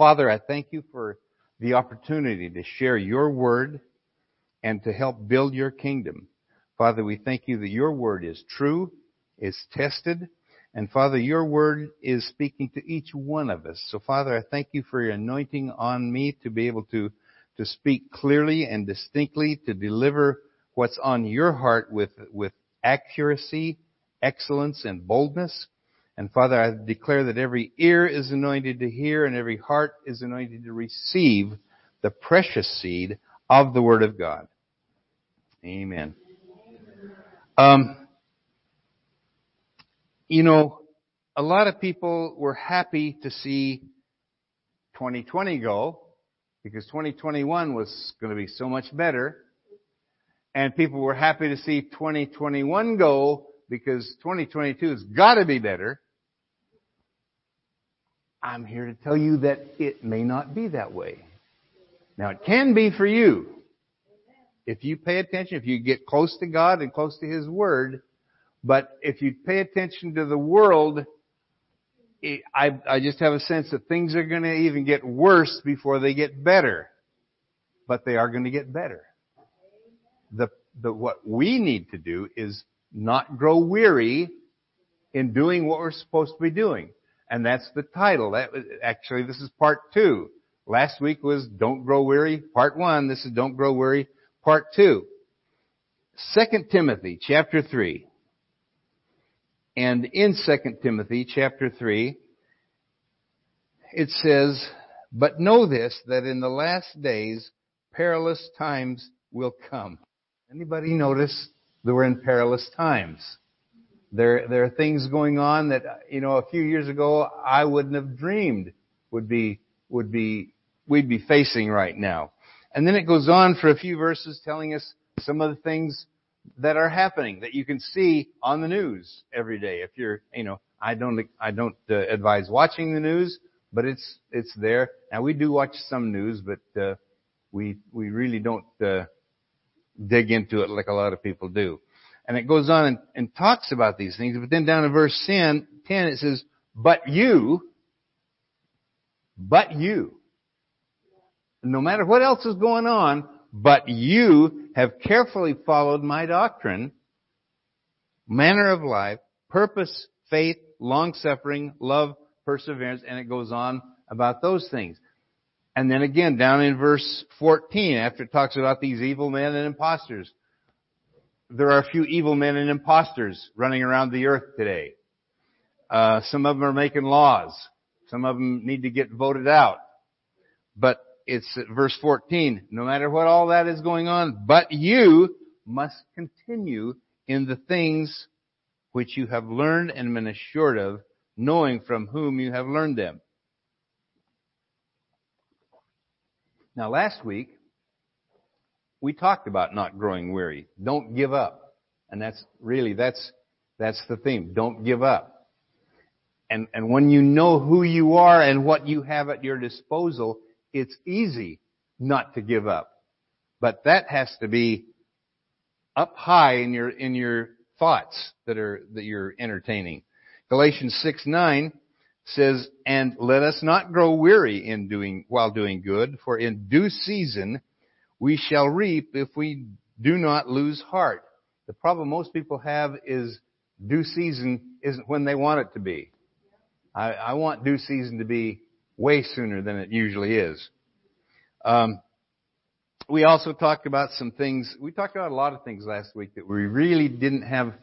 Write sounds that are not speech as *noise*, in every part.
Father, I thank you for the opportunity to share your word and to help build your kingdom. Father, we thank you that your word is true, is tested, and Father, your word is speaking to each one of us. So Father, I thank you for your anointing on me to be able to, to speak clearly and distinctly, to deliver what's on your heart with, with accuracy, excellence, and boldness. And Father, I declare that every ear is anointed to hear and every heart is anointed to receive the precious seed of the Word of God. Amen. Um, you know, a lot of people were happy to see 2020 go because 2021 was going to be so much better. And people were happy to see 2021 go because 2022 has got to be better. I'm here to tell you that it may not be that way. Now it can be for you. If you pay attention, if you get close to God and close to His Word, but if you pay attention to the world, it, I, I just have a sense that things are going to even get worse before they get better. But they are going to get better. The, the, what we need to do is not grow weary in doing what we're supposed to be doing. And that's the title. That was, actually, this is part two. Last week was Don't Grow Weary, part one. This is Don't Grow Weary, part two. Second Timothy, chapter three. And in 2 Timothy chapter 3, it says, But know this, that in the last days perilous times will come. Anybody notice that we're in perilous times? There, there are things going on that, you know, a few years ago I wouldn't have dreamed would be, would be, we'd be facing right now. And then it goes on for a few verses telling us some of the things that are happening that you can see on the news every day. If you're, you know, I don't, I don't uh, advise watching the news, but it's, it's there. Now we do watch some news, but, uh, we, we really don't, uh, dig into it like a lot of people do. And it goes on and, and talks about these things, but then down in verse 10, 10 it says, but you, but you, no matter what else is going on, but you have carefully followed my doctrine, manner of life, purpose, faith, long suffering, love, perseverance, and it goes on about those things. And then again, down in verse 14, after it talks about these evil men and imposters, there are a few evil men and imposters running around the earth today. Uh, some of them are making laws. Some of them need to get voted out. But it's verse 14. No matter what all that is going on, but you must continue in the things which you have learned and been assured of, knowing from whom you have learned them. Now last week, we talked about not growing weary. Don't give up. And that's really, that's, that's the theme. Don't give up. And, and when you know who you are and what you have at your disposal, it's easy not to give up. But that has to be up high in your, in your thoughts that are, that you're entertaining. Galatians 6, 9 says, and let us not grow weary in doing, while doing good, for in due season we shall reap if we do not lose heart. The problem most people have is due season isn't when they want it to be. I, I want due season to be way sooner than it usually is. Um, we also talked about some things. We talked about a lot of things last week that we really didn't have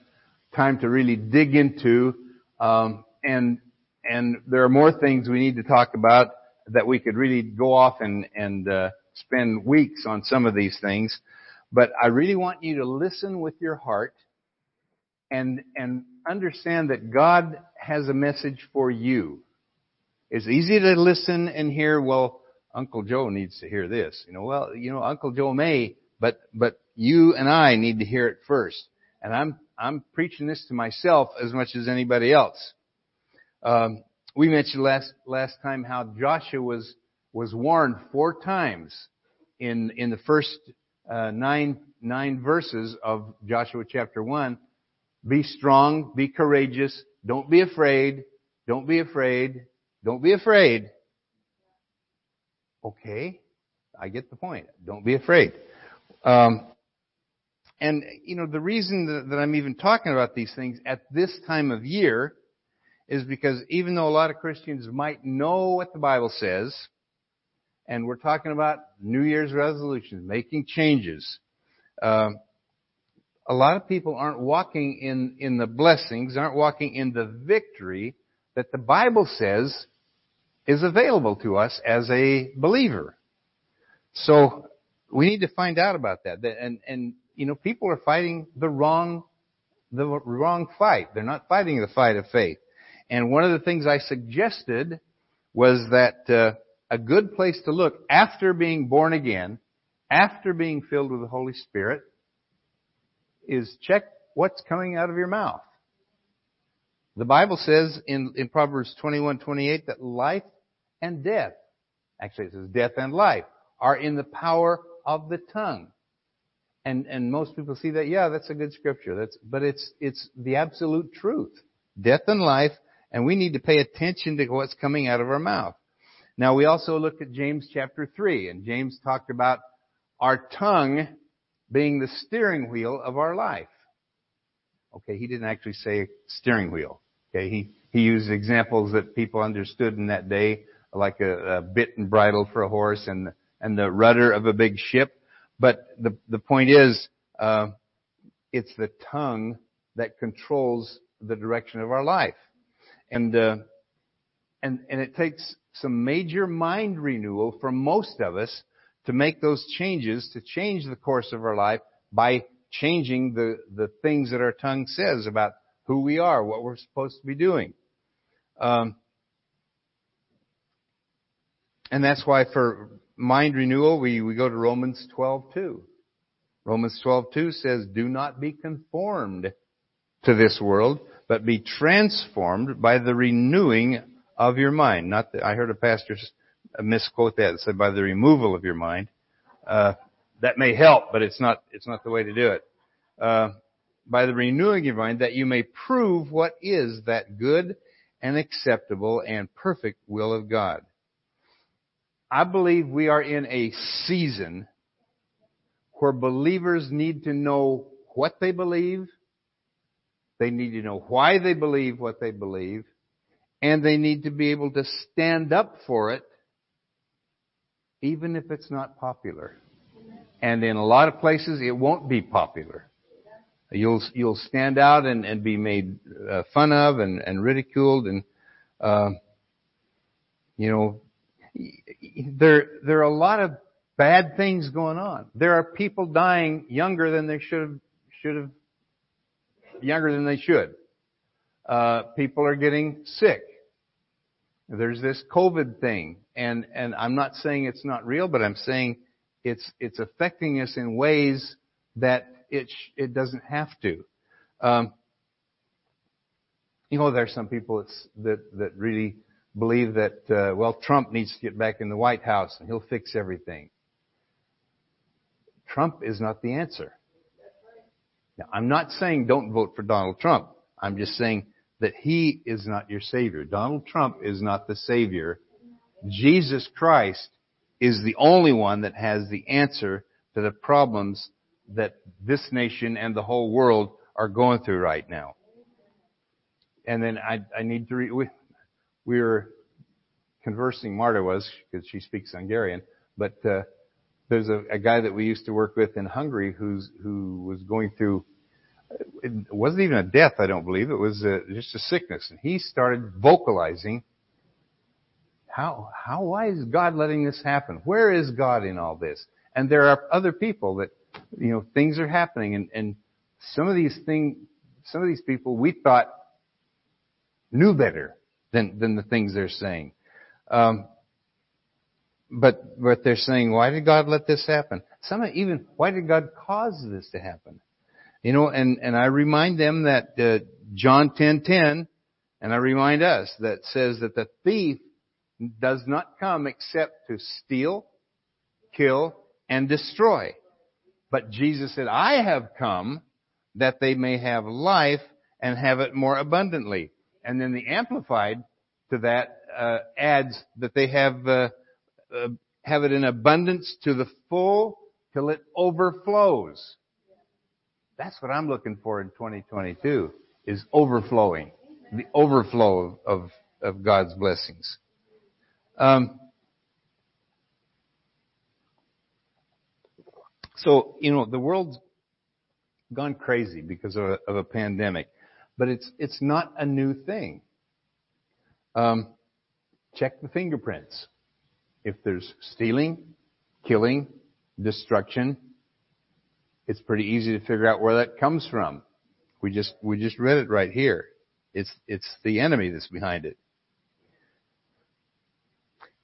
time to really dig into, um, and and there are more things we need to talk about that we could really go off and and uh, spend weeks on some of these things. But I really want you to listen with your heart and and understand that God has a message for you. It's easy to listen and hear, well, Uncle Joe needs to hear this. You know, well, you know, Uncle Joe may, but, but you and I need to hear it first. And I'm, I'm preaching this to myself as much as anybody else. Um, we mentioned last, last time how Joshua was, was warned four times in, in the first, uh, nine, nine verses of Joshua chapter one. Be strong, be courageous, don't be afraid, don't be afraid, don't be afraid. Okay, I get the point. Don't be afraid. Um, and, you know, the reason that, that I'm even talking about these things at this time of year is because even though a lot of Christians might know what the Bible says, and we're talking about New Year's resolutions, making changes, uh, a lot of people aren't walking in, in the blessings, aren't walking in the victory that the Bible says is available to us as a believer. So we need to find out about that. And, and, you know, people are fighting the wrong, the wrong fight. They're not fighting the fight of faith. And one of the things I suggested was that uh, a good place to look after being born again, after being filled with the Holy Spirit, is check what's coming out of your mouth. The Bible says in, in Proverbs 21, 28 that life and death, actually it says death and life, are in the power of the tongue. And, and most people see that, yeah, that's a good scripture. That's, but it's, it's the absolute truth. Death and life, and we need to pay attention to what's coming out of our mouth. Now we also looked at James chapter 3, and James talked about our tongue being the steering wheel of our life. Okay, he didn't actually say steering wheel. Okay, he, he used examples that people understood in that day, like a, a bit and bridle for a horse and, and the rudder of a big ship. But the, the point is, uh, it's the tongue that controls the direction of our life. And, uh, and, and it takes some major mind renewal for most of us to make those changes, to change the course of our life by changing the, the things that our tongue says about who we are, what we're supposed to be doing. Um, and that's why for mind renewal, we, we go to Romans 12:2. Romans 12:2 says, "Do not be conformed to this world, but be transformed by the renewing of your mind." Not that I heard a pastor misquote that. It said, "By the removal of your mind." Uh, that may help, but it's not it's not the way to do it. Uh, by the renewing of your mind, that you may prove what is that good and acceptable and perfect will of God. I believe we are in a season where believers need to know what they believe, they need to know why they believe what they believe, and they need to be able to stand up for it even if it's not popular. And in a lot of places it won't be popular. You'll, you'll stand out and, and be made uh, fun of and, and ridiculed and, uh, you know, there, there are a lot of bad things going on. There are people dying younger than they should have, should have, younger than they should. Uh, people are getting sick. There's this COVID thing, and and I'm not saying it's not real, but I'm saying it's it's affecting us in ways that it sh- it doesn't have to. Um, you know, there are some people that that really believe that, uh, well, Trump needs to get back in the White House and he'll fix everything. Trump is not the answer. Now, I'm not saying don't vote for Donald Trump. I'm just saying that he is not your Savior. Donald Trump is not the Savior. Jesus Christ is the only one that has the answer to the problems that this nation and the whole world are going through right now. And then I, I need to read, we were conversing, Marta was, because she speaks Hungarian, but uh, there's a, a guy that we used to work with in Hungary who's who was going through. It wasn't even a death, I don't believe. It was a, just a sickness, and he started vocalizing. How how why is God letting this happen? Where is God in all this? And there are other people that you know things are happening, and and some of these things, some of these people we thought knew better than, than the things they're saying. Um, but, but they're saying, why did God let this happen? Some even, why did God cause this to happen? You know, and, and I remind them that, uh, John 10:10, 10, and I remind us that says that the thief does not come except to steal, kill, and destroy. But Jesus said, I have come that they may have life and have it more abundantly. And then the Amplified to that uh, adds that they have uh, uh, have it in abundance to the full till it overflows. That's what I'm looking for in 2022 is overflowing, the overflow of, of, of God's blessings. Um, so, you know, the world's gone crazy because of a, of a pandemic, but it's, it's not a new thing. Um, check the fingerprints. If there's stealing, killing, destruction, it's pretty easy to figure out where that comes from. We just, we just read it right here. It's, it's the enemy that's behind it.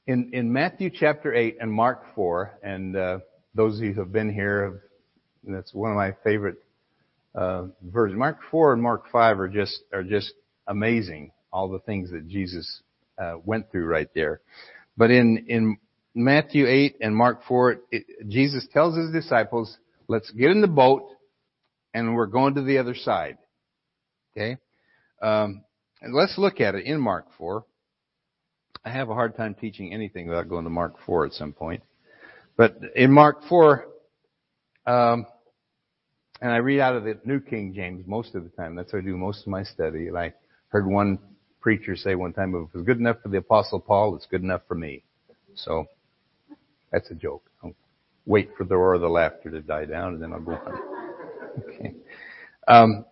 In, in Matthew chapter 8 and Mark 4, and uh, those of you who have been here, have, that's one of my favorite uh, versions. Mark 4 and Mark 5 are just, are just amazing. All the things that Jesus uh, went through right there. But in, in Matthew 8 and Mark 4, it, Jesus tells his disciples, let's get in the boat and we're going to the other side. Okay? Um, and let's look at it in Mark 4. I have a hard time teaching anything without going to Mark 4 at some point. But in Mark 4, um, and I read out of the New King James most of the time. That's how I do most of my study. And I heard one preacher say one time, if it was good enough for the Apostle Paul, it's good enough for me. So, that's a joke. Wait for the roar of the laughter to die down and then I'll go on. *laughs* Okay. Um,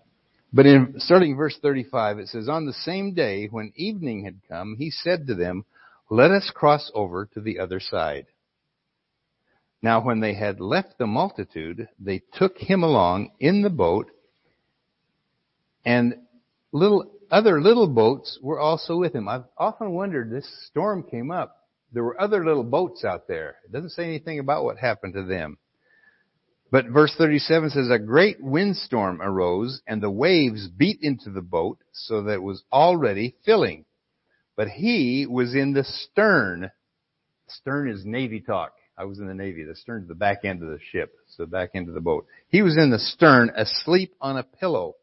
but in starting verse 35, it says, On the same day when evening had come, he said to them, Let us cross over to the other side. Now when they had left the multitude, they took him along in the boat, and little other little boats were also with him. I've often wondered, this storm came up. There were other little boats out there. It doesn't say anything about what happened to them. But verse 37 says, A great windstorm arose, and the waves beat into the boat, so that it was already filling. But he was in the stern. Stern is Navy talk. I was in the Navy. The stern is the back end of the ship, so back end of the boat. He was in the stern, asleep on a pillow.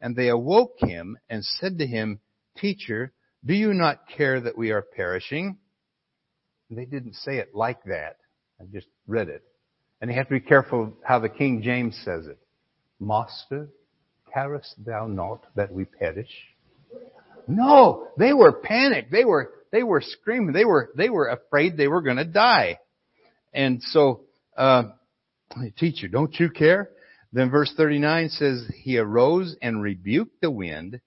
And they awoke him and said to him, Teacher, do you not care that we are perishing? They didn't say it like that. I just read it. And you have to be careful how the King James says it. Master, carest thou not that we perish? No, they were panicked. They were, they were screaming. They were, they were afraid they were going to die. And so, uh, teacher, don't you care? Then verse 39 says, He arose and rebuked the wind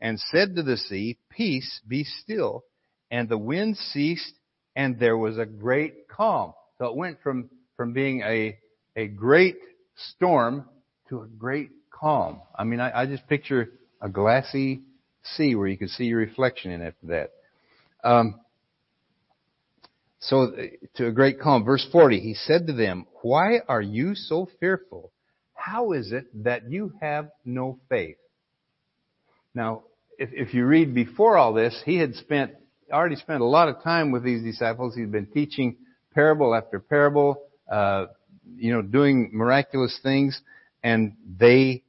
and said to the sea, Peace, be still. And the wind ceased and there was a great calm. So it went from from being a, a great storm to a great calm. I mean, I, I just picture a glassy sea where you can see your reflection in it. after that. Um, so to a great calm. Verse 40, he said to them, why are you so fearful? How is it that you have no faith? Now, if, if you read before all this, he had spent, already spent a lot of time with these disciples. He'd been teaching parable after parable, uh, you know, doing miraculous things, and they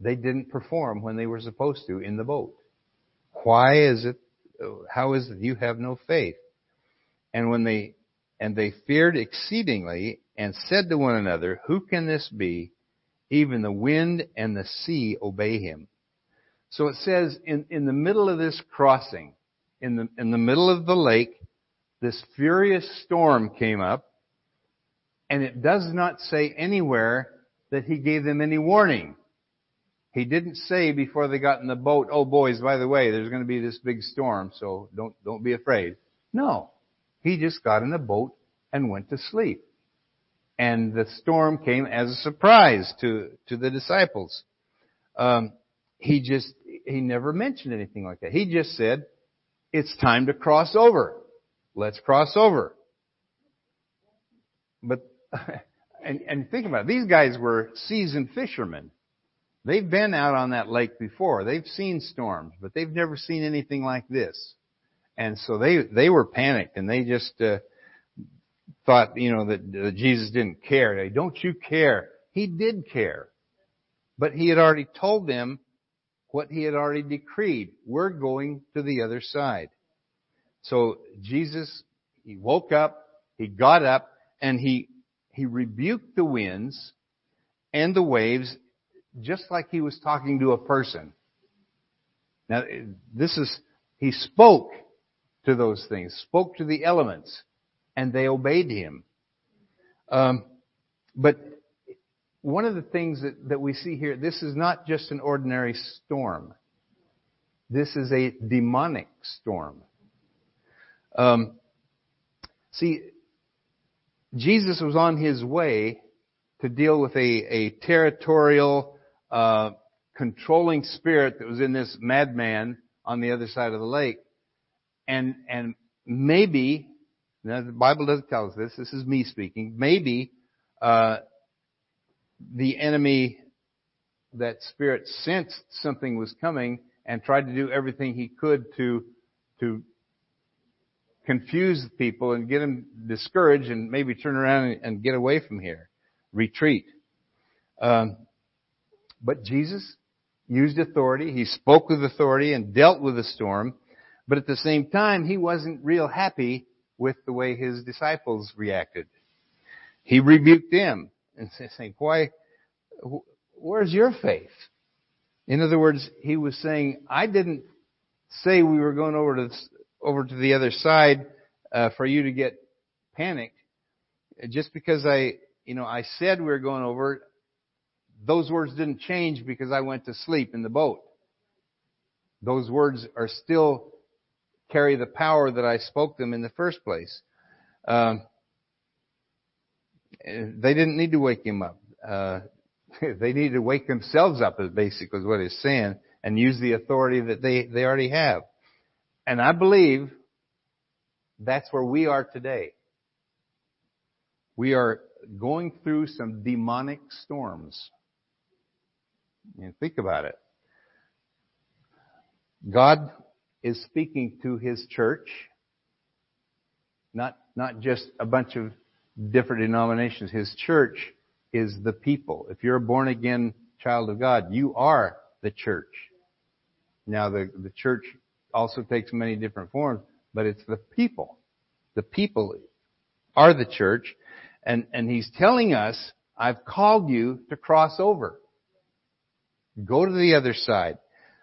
they didn't perform when they were supposed to in the boat. Why is it? How is it you have no faith? And when they and they feared exceedingly and said to one another, Who can this be? Even the wind and the sea obey him. So it says in, in the middle of this crossing, in the, in the middle of the lake, this furious storm came up, and it does not say anywhere that he gave them any warning. He didn't say before they got in the boat, oh boys, by the way, there's going to be this big storm, so don't, don't be afraid. No. He just got in the boat and went to sleep. And the storm came as a surprise to, to the disciples. Um, he just, he never mentioned anything like that. He just said, it's time to cross over. Let's cross over. But, *laughs* and, and think about it. These guys were seasoned fishermen. They've been out on that lake before. They've seen storms, but they've never seen anything like this. And so they, they were panicked and they just, uh, thought, you know, that, that Jesus didn't care. They, Don't you care? He did care. But he had already told them what he had already decreed. We're going to the other side. So Jesus he woke up, he got up, and he, he rebuked the winds and the waves just like he was talking to a person. Now, this is, he spoke to those things, spoke to the elements, and they obeyed him. Um, but one of the things that, that we see here, this is not just an ordinary storm. This is a demonic storm. Um, see, Jesus was on his way to deal with a, a territorial, uh, controlling spirit that was in this madman on the other side of the lake. And, and maybe, now the Bible doesn't tell us this, this is me speaking, maybe, uh, the enemy, that spirit sensed something was coming and tried to do everything he could to, to confuse people and get them discouraged and maybe turn around and, and get away from here. Retreat. Um, but Jesus used authority. He spoke with authority and dealt with the storm. But at the same time, he wasn't real happy with the way his disciples reacted. He rebuked them and say saying, why, where's your faith? In other words, he was saying, I didn't say we were going over to, over to the other side, uh, for you to get panicked. Just because I, you know, I said we were going over, those words didn't change because I went to sleep in the boat. Those words are still carry the power that I spoke them in the first place. Um, they didn't need to wake him up. Uh, *laughs* they needed to wake themselves up, is basically what he's saying, and use the authority that they, they already have. And I believe that's where we are today. We are going through some demonic storms. And think about it. God is speaking to His church, not, not just a bunch of different denominations. His church is the people. If you're a born again child of God, you are the church. Now the, the church also takes many different forms, but it's the people. The people are the church. And, and he's telling us, I've called you to cross over. Go to the other side.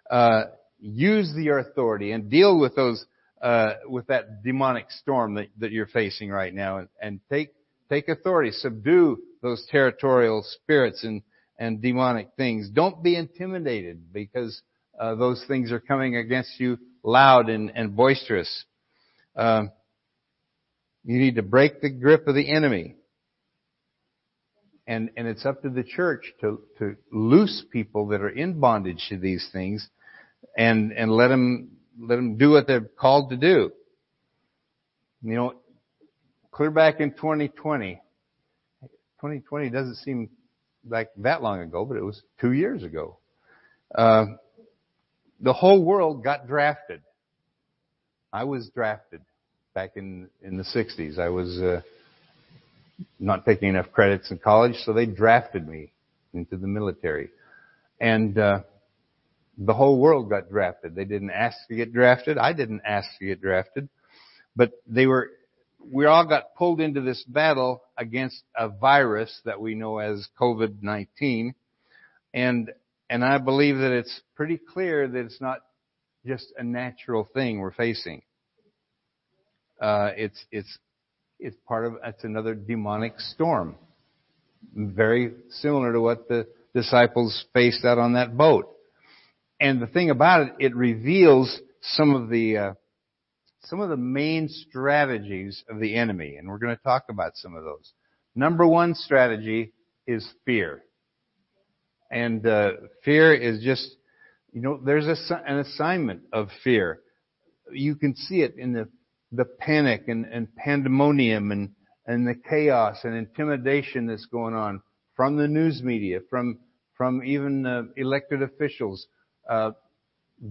Uh, use your authority and deal with those, uh, with that demonic storm that, that you're facing right now and, and take, take authority. Subdue those territorial spirits and, and demonic things. Don't be intimidated because uh, those things are coming against you loud and, and boisterous. Uh, you need to break the grip of the enemy. And, and it's up to the church to, to loose people that are in bondage to these things and, and let them, let them do what they're called to do. You know, clear back in 2020, 2020 doesn't seem like that long ago, but it was two years ago. Uh, the whole world got drafted. I was drafted back in in the 60s. I was uh, not taking enough credits in college, so they drafted me into the military, and uh, the whole world got drafted. They didn't ask to get drafted. I didn't ask to get drafted, but they were. We all got pulled into this battle against a virus that we know as COVID-19, and and I believe that it's pretty clear that it's not just a natural thing we're facing. Uh, it's it's it's part of it's another demonic storm, very similar to what the disciples faced out on that boat. And the thing about it, it reveals some of the uh, some of the main strategies of the enemy, and we're going to talk about some of those. Number one strategy is fear. And uh, fear is just, you know, there's a, an assignment of fear. You can see it in the the panic and, and pandemonium and and the chaos and intimidation that's going on from the news media, from from even uh, elected officials, uh,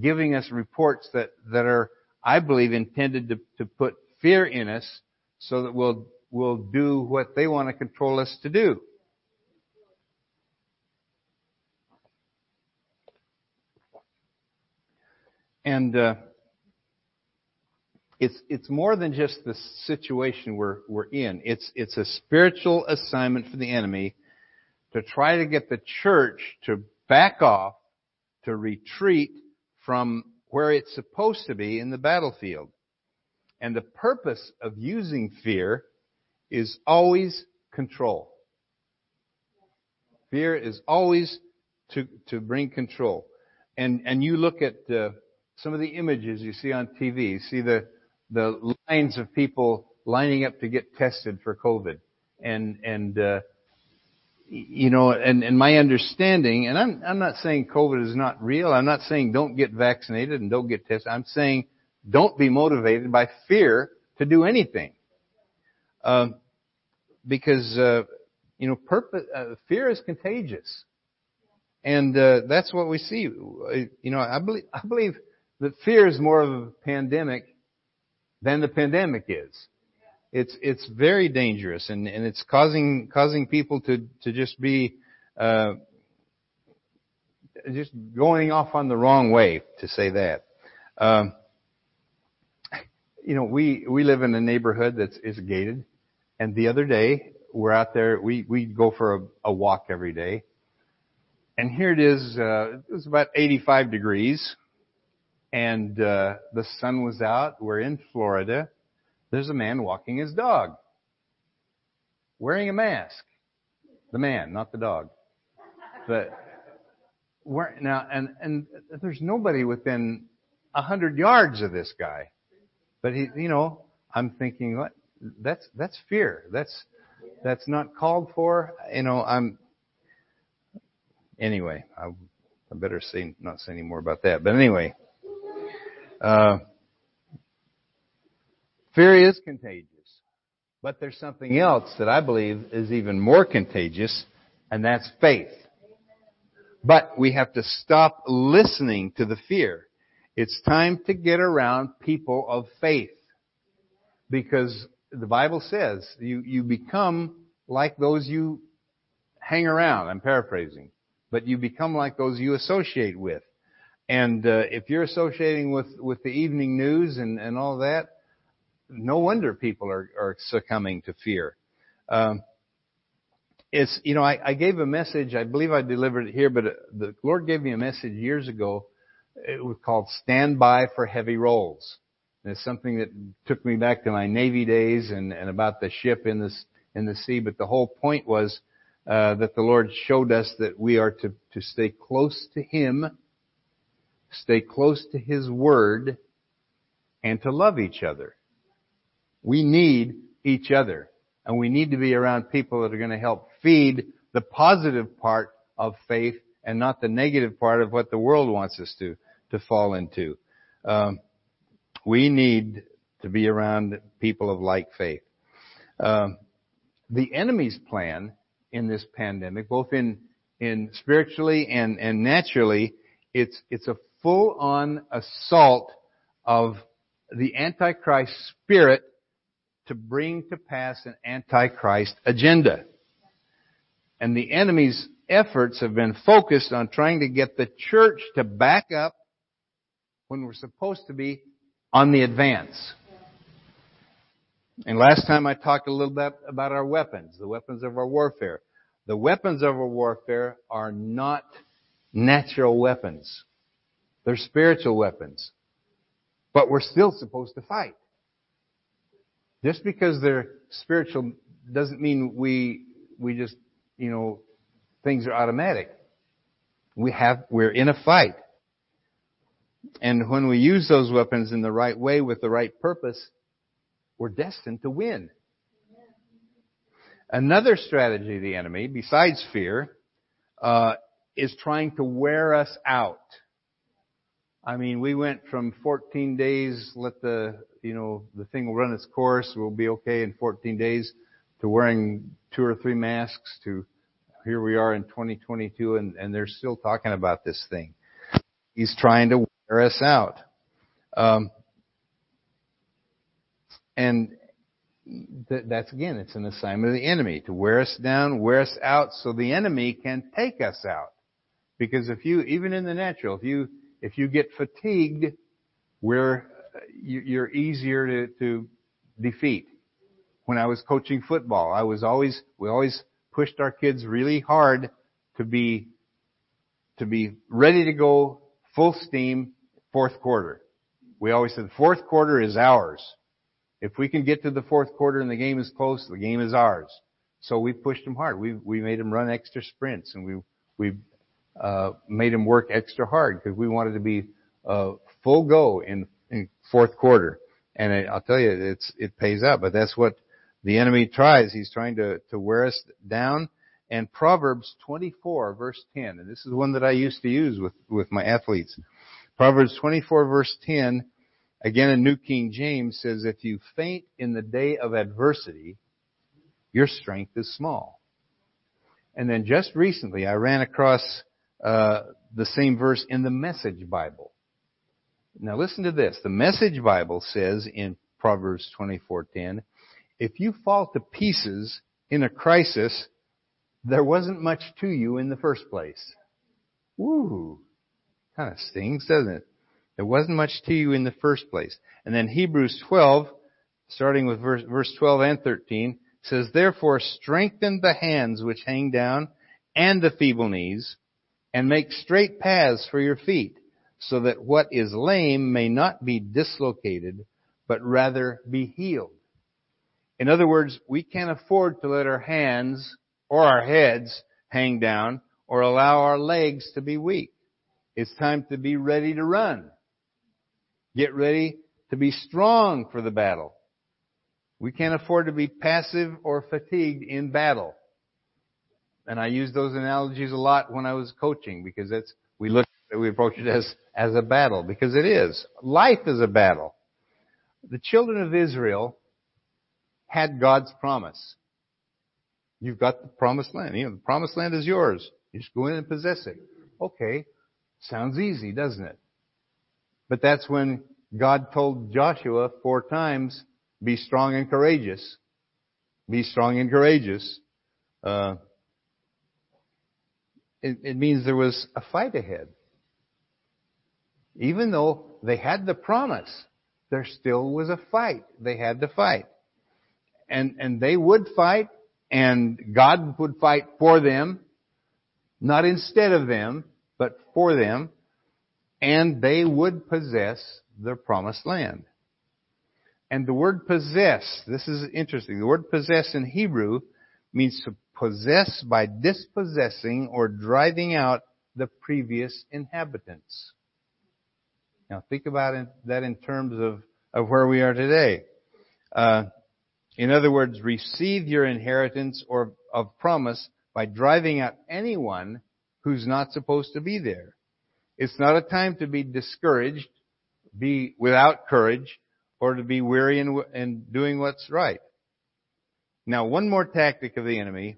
giving us reports that that are, I believe, intended to to put fear in us, so that we'll we'll do what they want to control us to do. And uh, it's, it's more than just the situation we're, we're in. It's, it's a spiritual assignment for the enemy to try to get the church to back off, to retreat from where it's supposed to be in the battlefield. And the purpose of using fear is always control. Fear is always to, to bring control. And, and you look at uh, some of the images you see on TV, you see the, the lines of people lining up to get tested for COVID. And, and, uh, you know, and, and my understanding, and I'm, I'm not saying COVID is not real. I'm not saying don't get vaccinated and don't get tested. I'm saying don't be motivated by fear to do anything. Um, because, uh, you know, purpose, uh, fear is contagious. And, uh, that's what we see. You know, I believe, I believe that fear is more of a pandemic than the pandemic is. It's it's very dangerous, and and it's causing causing people to to just be uh, just going off on the wrong way, to say that. Um, you know, we we live in a neighborhood that's is gated, and the other day we're out there. We we go for a, a walk every day, and here it is. Uh, it was about 85 degrees, and uh, the sun was out. We're in Florida there's a man walking his dog, wearing a mask. The man, not the dog. But where, now, and and there's nobody within a hundred yards of this guy. But he, you know, I'm thinking, what? That's that's fear. That's that's not called for. You know, I'm. Anyway, I, I better say not say any more about that. But anyway, uh, Fear is contagious. But there's something else that I believe is even more contagious, and that's faith. But we have to stop listening to the fear. It's time to get around people of faith. Because the Bible says you, you become like those you hang around. I'm paraphrasing. But you become like those you associate with. And uh, if you're associating with, with the evening news and, and all that, no wonder people are, are succumbing to fear. Um, it's, you know, I, I gave a message, I believe I delivered it here, but the Lord gave me a message years ago. It was called Stand By for Heavy Rolls. And it's something that took me back to my Navy days and, and about the ship in the, in the sea. But the whole point was, uh, that the Lord showed us that we are to, to stay close to Him, stay close to His Word, and to love each other. We need each other. And we need to be around people that are going to help feed the positive part of faith and not the negative part of what the world wants us to, to fall into. Um, we need to be around people of like faith. Um, the enemy's plan in this pandemic, both in in spiritually and and naturally, it's it's a full on assault of the antichrist spirit to bring to pass an antichrist agenda. And the enemy's efforts have been focused on trying to get the church to back up when we're supposed to be on the advance. And last time I talked a little bit about our weapons, the weapons of our warfare. The weapons of our warfare are not natural weapons. They're spiritual weapons. But we're still supposed to fight. Just because they're spiritual doesn't mean we, we just, you know, things are automatic. We have, we're in a fight. And when we use those weapons in the right way with the right purpose, we're destined to win. Another strategy of the enemy, besides fear, uh, is trying to wear us out. I mean, we went from 14 days, let the you know, the thing will run its course, we'll be okay in 14 days, to wearing two or three masks, to here we are in 2022 and, and they're still talking about this thing. He's trying to wear us out. Um, and th- that's again, it's an assignment of the enemy to wear us down, wear us out so the enemy can take us out. Because if you, even in the natural, if you, if you get fatigued, you're easier to, to defeat. When I was coaching football, I was always, we always pushed our kids really hard to be, to be ready to go full steam fourth quarter. We always said fourth quarter is ours. If we can get to the fourth quarter and the game is close, the game is ours. So we pushed them hard. We we made them run extra sprints and we we made him work extra hard because we wanted to be uh, full go in, in fourth quarter. And it, I'll tell you, it's it pays out. But that's what the enemy tries. He's trying to to wear us down. And Proverbs 24 verse 10, and this is one that I used to use with with my athletes. Proverbs 24 verse 10, again in New King James says, if you faint in the day of adversity, your strength is small. And then just recently I ran across uh, the same verse in the Message Bible. Now listen to this. The Message Bible says in Proverbs 24:10, if you fall to pieces in a crisis, there wasn't much to you in the first place. Woo. Kind of stings, doesn't it? There wasn't much to you in the first place. And then Hebrews 12, starting with verse, verse 12 and 13, says, Therefore strengthen the hands which hang down and the feeble knees, and make straight paths for your feet, so that what is lame may not be dislocated, but rather be healed. In other words, we can't afford to let our hands or our heads hang down or allow our legs to be weak. It's time to be ready to run. Get ready to be strong for the battle. We can't afford to be passive or fatigued in battle. And I use those analogies a lot when I was coaching because we look, we approach it as, as a battle because it is. Life is a battle. The children of Israel had God's promise. You've got the promised land. You know, the promised land is yours. You just go in and possess it. Okay. Sounds easy, doesn't it? But that's when God told Joshua four times, be strong and courageous. Be strong and courageous. Uh, it, it means there was a fight ahead. Even though they had the promise, there still was a fight. They had to fight. And, and they would fight, and God would fight for them, not instead of them, but for them, and they would possess the promised land. And the word possess, this is interesting. The word possess in Hebrew means to possess by dispossessing or driving out the previous inhabitants. Now think about that in terms of, of where we are today. Uh, in other words, receive your inheritance or of promise by driving out anyone who's not supposed to be there. It's not a time to be discouraged, be without courage, or to be weary in, in doing what's right. Now, one more tactic of the enemy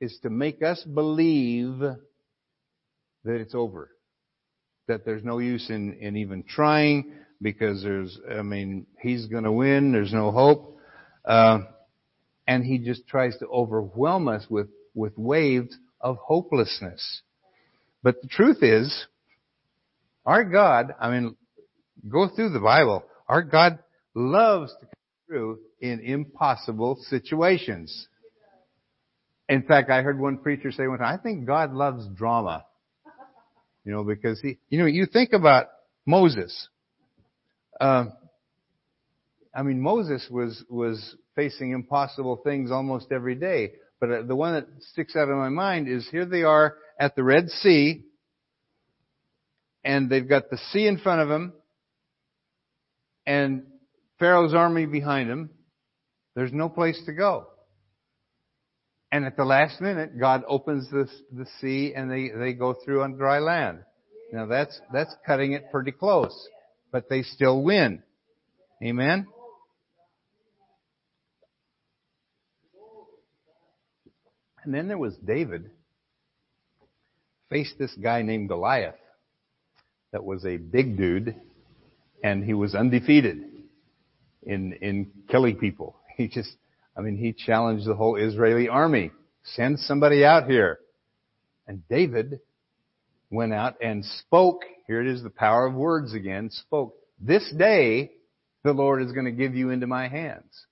is to make us believe that it's over. That there's no use in, in even trying because there's, I mean, he's gonna win, there's no hope. Uh, and he just tries to overwhelm us with, with waves of hopelessness. But the truth is, our God, I mean, go through the Bible. Our God loves to come through in impossible situations. In fact, I heard one preacher say one time, I think God loves drama. You know, because he, you know, you think about Moses. Uh, I mean, Moses was, was facing impossible things almost every day. But uh, the one that sticks out in my mind is here they are at the Red Sea, and they've got the sea in front of them, and Pharaoh's army behind them. There's no place to go. And at the last minute, God opens the, the sea and they, they go through on dry land. Now that's, that's cutting it pretty close. But they still win. Amen? And then there was David. Faced this guy named Goliath that was a big dude and he was undefeated in, in killing people. *laughs* He just, I mean, he challenged the whole Israeli army. Send somebody out here. And David went out and spoke, here it is the power of words again, spoke this day the Lord is going to give you into my hands.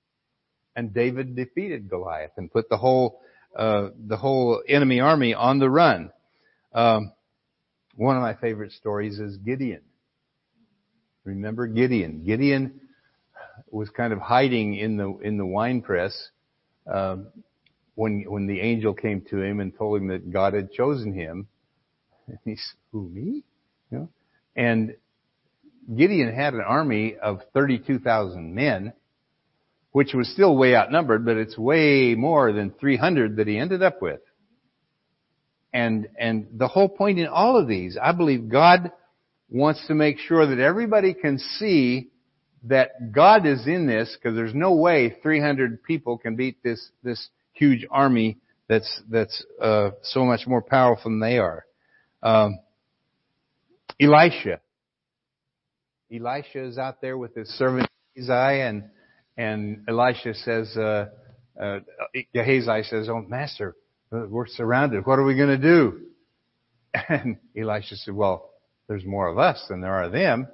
And David defeated Goliath and put the whole, uh, the whole enemy army on the run. Um, one of my favorite stories is Gideon. Remember Gideon? Gideon was kind of hiding in the in the wine press um, when when the angel came to him and told him that God had chosen him. And he said, "Who me?" You know? And Gideon had an army of thirty-two thousand men, which was still way outnumbered, but it's way more than three hundred that he ended up with. And and the whole point in all of these, I believe God wants to make sure that everybody can see that God is in this because there's no way 300 people can beat this this huge army that's that's uh, so much more powerful than they are. Um, Elisha. Elisha is out there with his servant Gehazi, and and Elisha says, uh, uh, Gehazi says, "Oh, master, we're surrounded. What are we going to do?" *laughs* And Elisha said, "Well, there's more of us than there are them."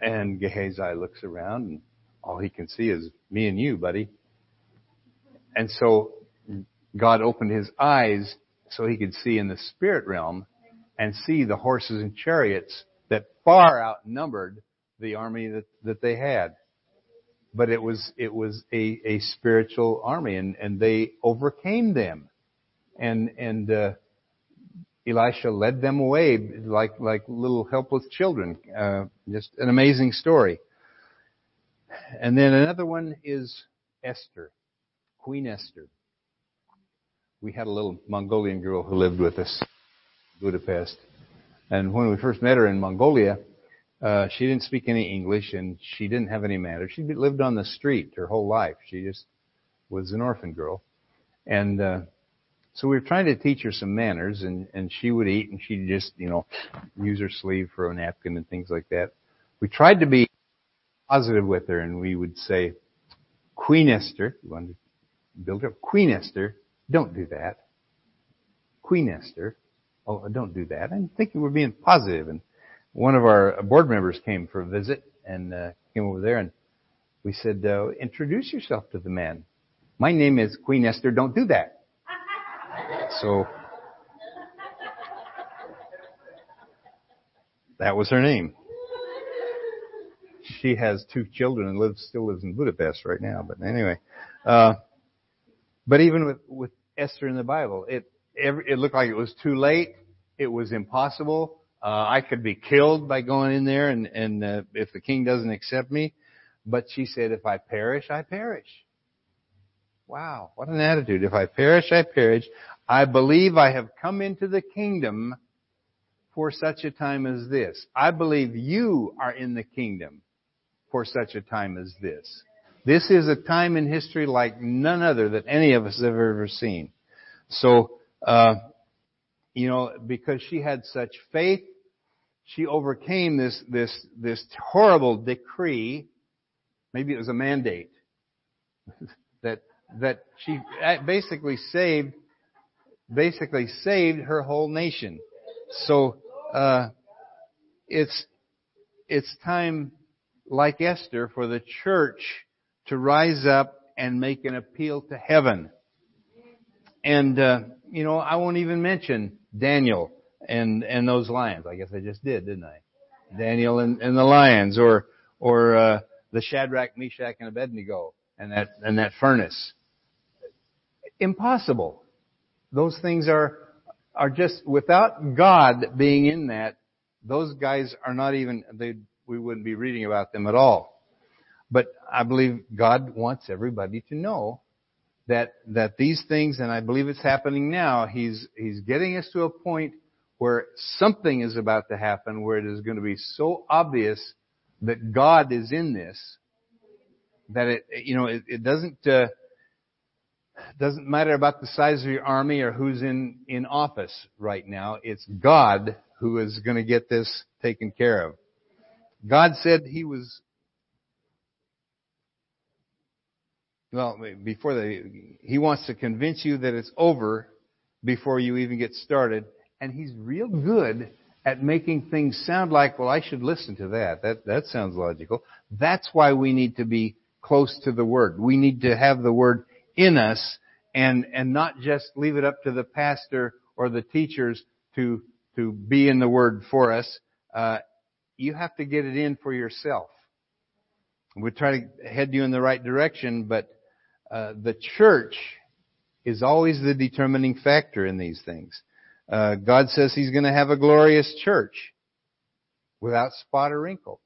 And Gehazi looks around, and all he can see is me and you, buddy. And so God opened his eyes so he could see in the spirit realm and see the horses and chariots that far outnumbered the army that, that they had. But it was, it was a, a spiritual army and, and they overcame them. And, and, uh, Elisha led them away like, like little helpless children. Uh, just an amazing story. And then another one is Esther, Queen Esther. We had a little Mongolian girl who lived with us, Budapest. And when we first met her in Mongolia, uh, she didn't speak any English and she didn't have any manners. She lived on the street her whole life. She just was an orphan girl. And, uh, so we were trying to teach her some manners and, and she would eat and she'd just, you know, use her sleeve for a napkin and things like that. We tried to be positive with her and we would say, Queen Esther, you want to build her Queen Esther, don't do that. Queen Esther, oh, don't do that. I'm thinking we're being positive and one of our board members came for a visit and uh, came over there and we said, uh, introduce yourself to the man. My name is Queen Esther, don't do that. So that was her name. She has two children and lives still lives in Budapest right now. But anyway, uh, but even with with Esther in the Bible, it every, it looked like it was too late. It was impossible. Uh, I could be killed by going in there, and and uh, if the king doesn't accept me, but she said, if I perish, I perish. Wow, what an attitude. If I perish, I perish. I believe I have come into the kingdom for such a time as this. I believe you are in the kingdom for such a time as this. This is a time in history like none other that any of us have ever seen. So, uh, you know, because she had such faith, she overcame this, this, this horrible decree. Maybe it was a mandate *laughs* that, that she basically saved basically saved her whole nation. So uh, it's it's time, like Esther, for the church to rise up and make an appeal to heaven. And uh, you know, I won't even mention Daniel and and those lions. I guess I just did, didn't I? Daniel and, and the lions, or or uh, the Shadrach, Meshach, and Abednego, and that and that furnace. Impossible those things are, are just, without God being in that, those guys are not even, they, we wouldn't be reading about them at all. But I believe God wants everybody to know that, that these things, and I believe it's happening now, He's, He's getting us to a point where something is about to happen where it is going to be so obvious that God is in this that it, you know, it, it doesn't, uh, doesn't matter about the size of your army or who's in, in office right now. It's God who is going to get this taken care of. God said he was, well, before the, he wants to convince you that it's over before you even get started. And he's real good at making things sound like, well, I should listen to that. That, that sounds logical. That's why we need to be close to the Word. We need to have the Word in us and, and not just leave it up to the pastor or the teachers to, to be in the Word for us. Uh, you have to get it in for yourself. We try to head you in the right direction, but uh, the church is always the determining factor in these things. Uh, God says He's going to have a glorious church without spot or wrinkle.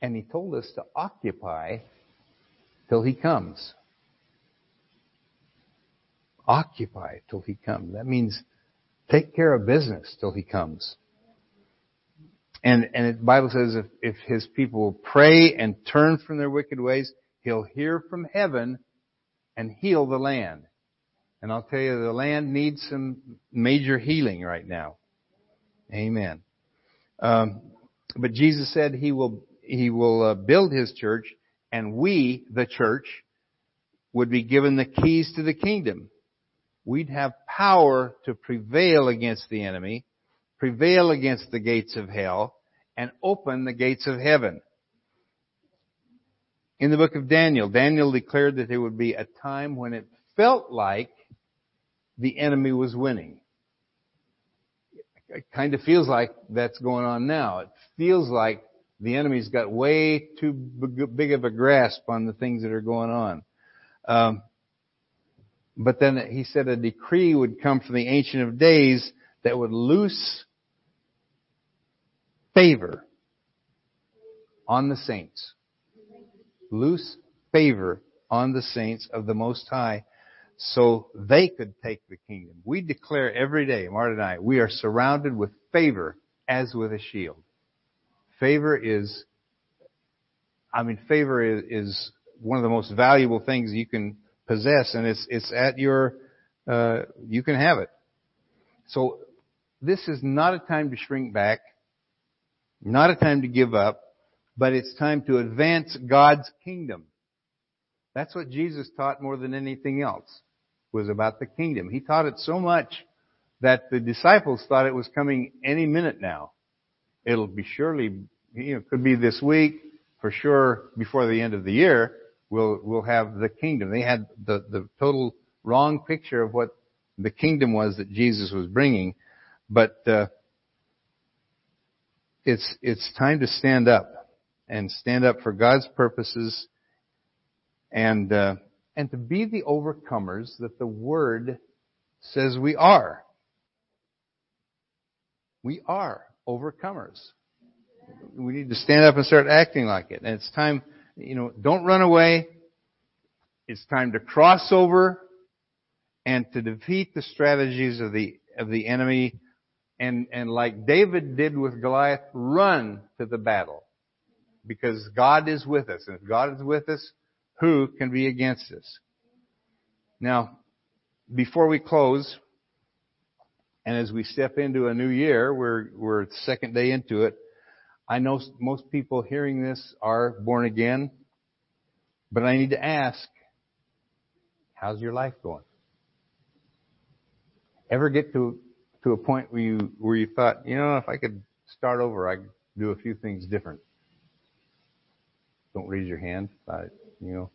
And He told us to occupy till He comes. Occupy till He comes. That means take care of business till He comes. And, and the Bible says if, if His people will pray and turn from their wicked ways, He'll hear from heaven and heal the land. And I'll tell you, the land needs some major healing right now. Amen. Um, but Jesus said He will He will uh, build His church, and we, the church, would be given the keys to the kingdom. We'd have power to prevail against the enemy, prevail against the gates of hell, and open the gates of heaven. In the book of Daniel, Daniel declared that there would be a time when it felt like the enemy was winning. It kind of feels like that's going on now. It feels like the enemy's got way too big of a grasp on the things that are going on. Um, but then he said a decree would come from the Ancient of Days that would loose favor on the saints. Loose favor on the saints of the Most High so they could take the kingdom. We declare every day, Marta and I, we are surrounded with favor as with a shield. Favor is, I mean, favor is, is one of the most valuable things you can possess and it's, it's at your, uh, you can have it. So this is not a time to shrink back, not a time to give up, but it's time to advance God's kingdom. That's what Jesus taught more than anything else, was about the kingdom. He taught it so much that the disciples thought it was coming any minute now. It'll be surely, you know, could be this week, for sure before the end of the year, we'll, we'll have the kingdom. They had the, the total wrong picture of what the kingdom was that Jesus was bringing. But, uh, it's, it's time to stand up and stand up for God's purposes and uh, and to be the overcomers that the Word says we are. We are overcomers. We need to stand up and start acting like it. And it's time, you know, don't run away. It's time to cross over and to defeat the strategies of the of the enemy and and like David did with Goliath, run to the battle. Because God is with us. And if God is with us, who can be against us? Now, before we close, and as we step into a new year, we're, we're second day into it. I know most people hearing this are born again, but I need to ask, how's your life going? Ever get to, to a point where you, where you thought, you know, if I could start over, I could do a few things different? Don't raise your hand. I, you know,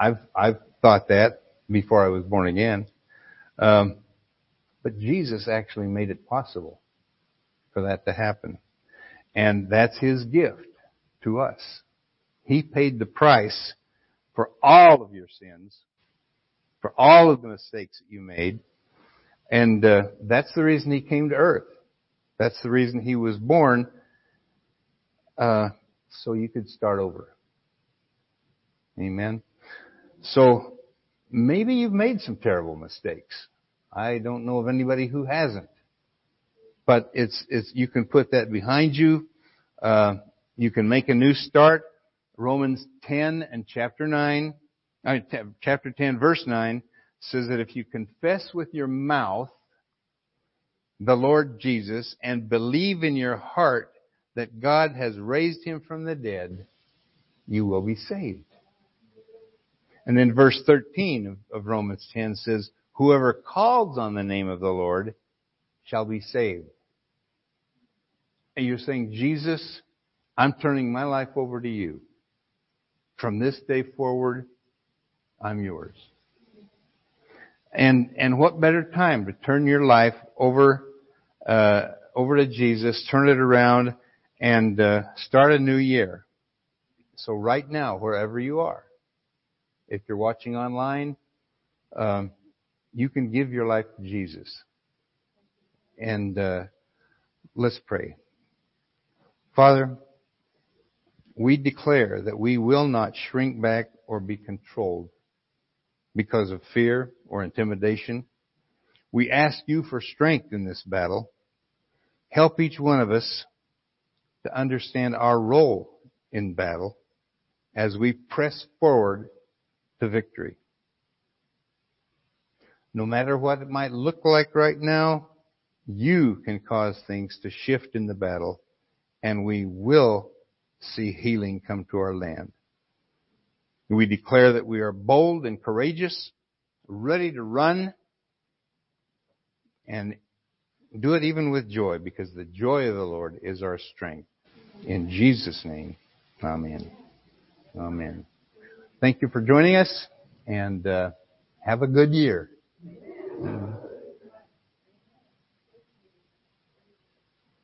I've I've thought that before I was born again. Um, but Jesus actually made it possible for that to happen. And that's His gift to us. He paid the price for all of your sins, for all of the mistakes that you made. And uh, that's the reason He came to earth. That's the reason He was born, uh, so you could start over. Amen. So maybe you've made some terrible mistakes. I don't know of anybody who hasn't. But it's, it's, you can put that behind you. Uh, you can make a new start. Romans 10 and chapter 9, uh, chapter 10 verse 9 says that if you confess with your mouth the Lord Jesus and believe in your heart that God has raised him from the dead, you will be saved. And then verse 13 of, of Romans 10 says, whoever calls on the name of the Lord shall be saved. And you're saying, Jesus, I'm turning my life over to you. From this day forward, I'm yours. And and what better time to turn your life over uh, over to Jesus, turn it around, and uh, start a new year. So right now, wherever you are, if you're watching online, um, you can give your life to Jesus. And uh, let's pray. Father, we declare that we will not shrink back or be controlled because of fear or intimidation. We ask you for strength in this battle. Help each one of us to understand our role in battle as we press forward to victory. No matter what it might look like right now, you can cause things to shift in the battle and we will see healing come to our land. We declare that we are bold and courageous, ready to run, and do it even with joy because the joy of the Lord is our strength. In Jesus' name, Amen. Amen. Thank you for joining us and uh, have a good year.